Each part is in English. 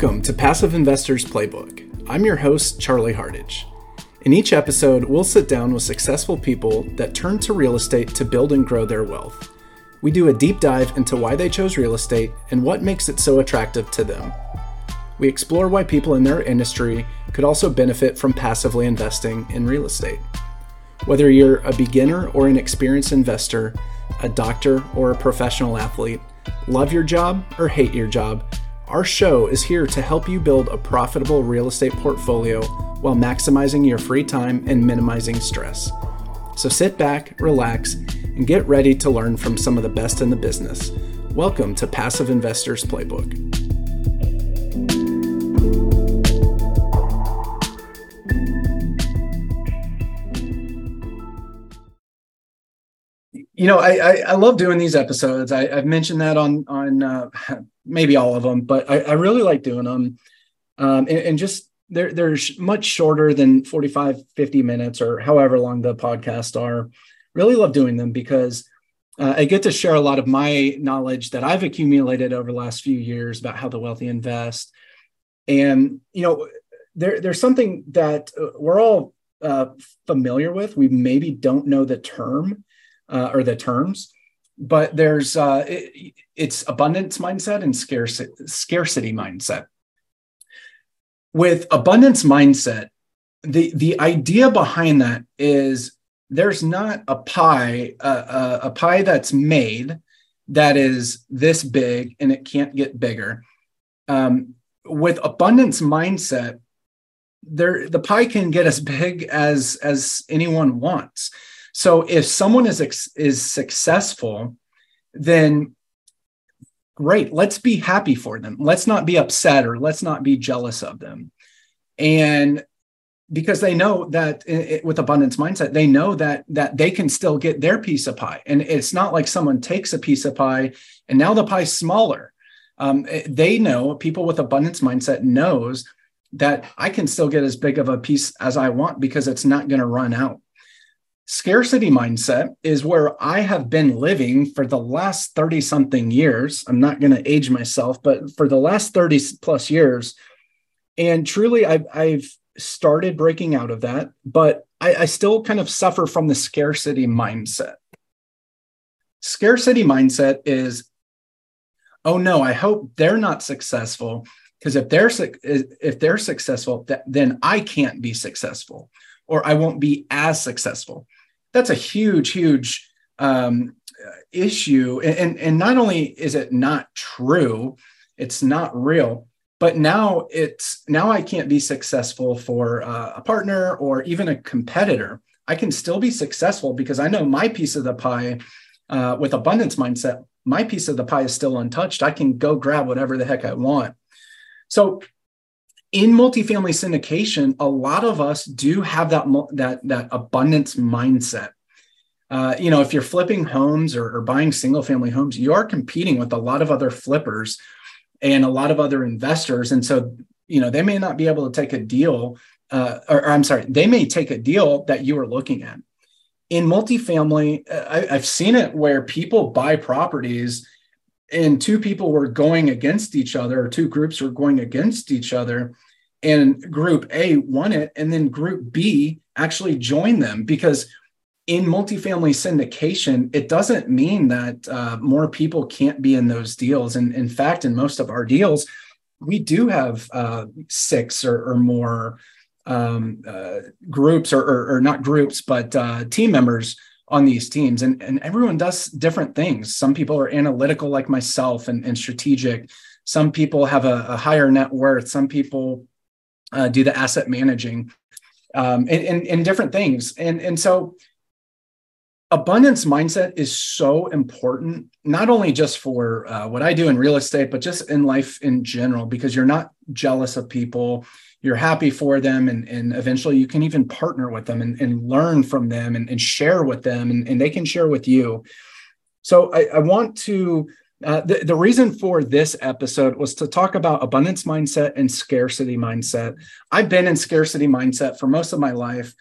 Welcome to Passive Investors Playbook. I'm your host, Charlie Hardage. In each episode, we'll sit down with successful people that turn to real estate to build and grow their wealth. We do a deep dive into why they chose real estate and what makes it so attractive to them. We explore why people in their industry could also benefit from passively investing in real estate. Whether you're a beginner or an experienced investor, a doctor or a professional athlete, love your job or hate your job, our show is here to help you build a profitable real estate portfolio while maximizing your free time and minimizing stress. So sit back, relax, and get ready to learn from some of the best in the business. Welcome to Passive Investors Playbook. You know, I, I, I love doing these episodes. I, have mentioned that on on uh, maybe all of them, but I, I really like doing them. Um, and, and, just they're they're much shorter than 45, 50 minutes or however long the podcasts are. Really love doing them because uh, I get to share a lot of my knowledge that I've accumulated over the last few years about how the wealthy invest. And you know, there there's something that uh, we're all uh, familiar with. We maybe don't know the term uh, or the terms, but there's uh, it, it's abundance mindset and scarcity, scarcity mindset. With abundance mindset, the the idea behind that is there's not a pie a, a pie that's made that is this big and it can't get bigger. Um, with abundance mindset, there the pie can get as big as as anyone wants. So if someone is is successful, then great. Let's be happy for them. Let's not be upset or let's not be jealous of them. And because they know that it, with abundance mindset, they know that that they can still get their piece of pie, and it's not like someone takes a piece of pie and now the pie's smaller. Um, they know people with abundance mindset knows that I can still get as big of a piece as I want because it's not going to run out. Scarcity mindset is where I have been living for the last 30 something years. I'm not going to age myself, but for the last 30 plus years. And truly, I've, I've started breaking out of that, but I, I still kind of suffer from the scarcity mindset. Scarcity mindset is, oh no, I hope they're not successful because if they're if they're successful, then I can't be successful or I won't be as successful that's a huge, huge um, issue. And, and not only is it not true, it's not real, but now it's now I can't be successful for uh, a partner or even a competitor. I can still be successful because I know my piece of the pie uh, with abundance mindset. My piece of the pie is still untouched. I can go grab whatever the heck I want. So in multifamily syndication, a lot of us do have that that that abundance mindset. Uh, you know, if you're flipping homes or, or buying single family homes, you are competing with a lot of other flippers and a lot of other investors, and so you know they may not be able to take a deal, uh, or, or I'm sorry, they may take a deal that you are looking at. In multifamily, uh, I, I've seen it where people buy properties and two people were going against each other, or two groups were going against each other, and group A won it, and then group B actually joined them because in multifamily syndication, it doesn't mean that uh, more people can't be in those deals. And in fact, in most of our deals, we do have uh, six or, or more um, uh, groups, or, or, or, not groups, but uh, team members on these teams. And, and everyone does different things. Some people are analytical like myself and, and strategic. Some people have a, a, higher net worth. Some people uh, do the asset managing um, and, and, and, different things. And, and so abundance mindset is so important not only just for uh, what i do in real estate but just in life in general because you're not jealous of people you're happy for them and, and eventually you can even partner with them and, and learn from them and, and share with them and, and they can share with you. So i, I want to uh, the, the reason for this episode was to talk about abundance mindset and scarcity mindset. I've been in scarcity mindset for most of my life.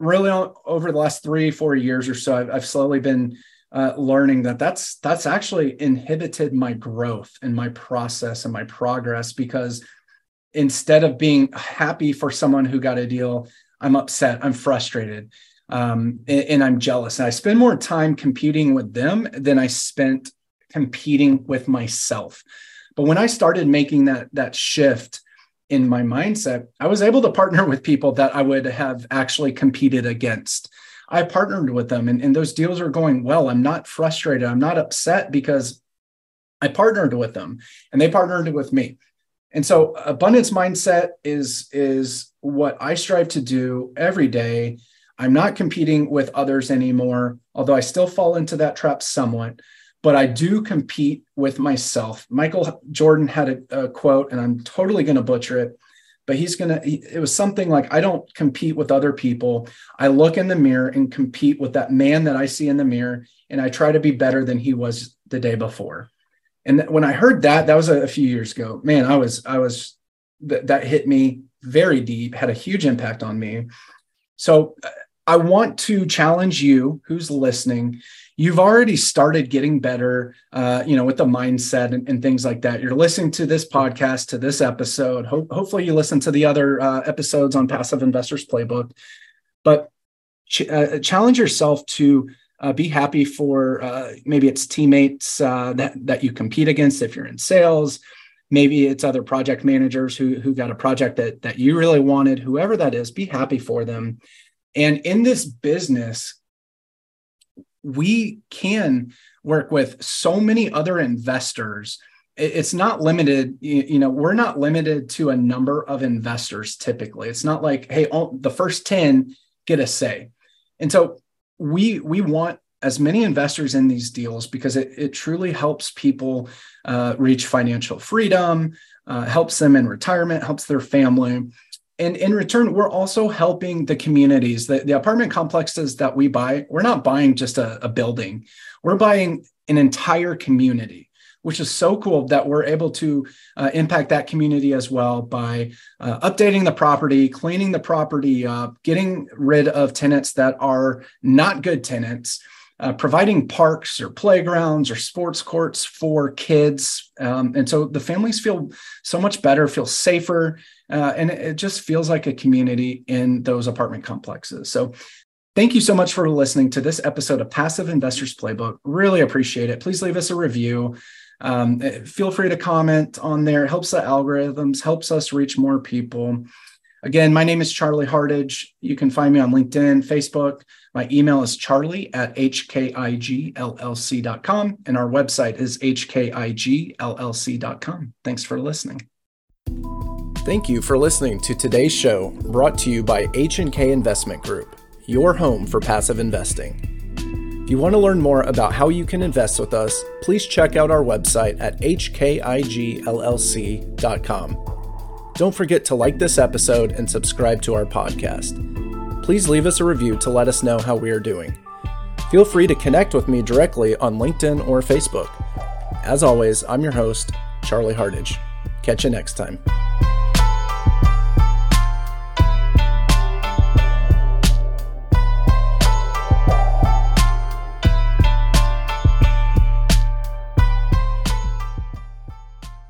Really over the last three four years or so i've, I've slowly been uh, learning that that's that's actually inhibited my growth and my process and my progress because instead of being happy for someone who got a deal, I'm upset, I'm frustrated, um, and, and I'm jealous. And I spend more time competing with them than I spent competing with myself. But when I started making that that shift in my mindset, I was able to partner with people that I would have actually competed against. I partnered with them and, and those deals are going well. I'm not frustrated. I'm not upset because I partnered with them and they partnered with me. And so abundance mindset is is what I strive to do every day. I'm not competing with others anymore, although I still fall into that trap somewhat, but I do compete with myself. Michael Jordan had a, a quote, and I'm totally going to butcher it, but he's going to, it was something like, I don't compete with other people. I look in the mirror and compete with that man that I see in the mirror, and I try to be better than he was the day before. And when I heard that, that was a, a few years ago. Man, I was, I was, th- that hit me very deep, had a huge impact on me. So uh, I want to challenge you who's listening. You've already started getting better, uh, you know, with the mindset and, and, things like that. You're listening to this podcast, to this episode. Ho- hopefully, you listen to the other uh, episodes on Passive Investors Playbook. But ch- uh, challenge yourself to uh, be happy for uh, maybe it's teammates uh, that that you compete against if you're in sales. Maybe it's other project managers who who got a project that that you really wanted. Whoever that is, be happy for them. And in this business, we can work with so many other investors it's not limited you know we're not limited to a number of investors typically it's not like hey the first 10 get a say and so we we want as many investors in these deals because it, it truly helps people uh, reach financial freedom, uh, helps them in retirement, helps their family. And in return, we're also helping the communities. The, the apartment complexes that we buy, we're not buying just a, a building, we're buying an entire community which is so cool that we're able to uh, impact that community as well by uh, updating the property, cleaning the property up, getting rid of tenants that are not good tenants. Uh, providing parks or playgrounds or sports courts for kids. Um, and so the families feel so much better, feel safer, uh, and it just feels like a community in those apartment complexes. So Thank you so much for listening to this episode of Passive Investors Playbook. Really appreciate it. Please leave us a review. Um, feel free to comment on there. It helps the algorithms, helps us reach more people. Again, my name is Charlie Hardage. You can find me on LinkedIn, Facebook. My email is charlie at hkigllc.com, and our website is hkigllc.com. Thanks for listening. Thank you for listening to today's show brought to you by H&K Investment Group, your home for passive investing. You want to learn more about how you can invest with us, please check out our website at hkigllc.com. Don't forget to like this episode and subscribe to our podcast. Please leave us a review to let us know how we are doing. Feel free to connect with me directly on LinkedIn or Facebook. As always, I'm your host, Charlie Hardage. Catch you next time.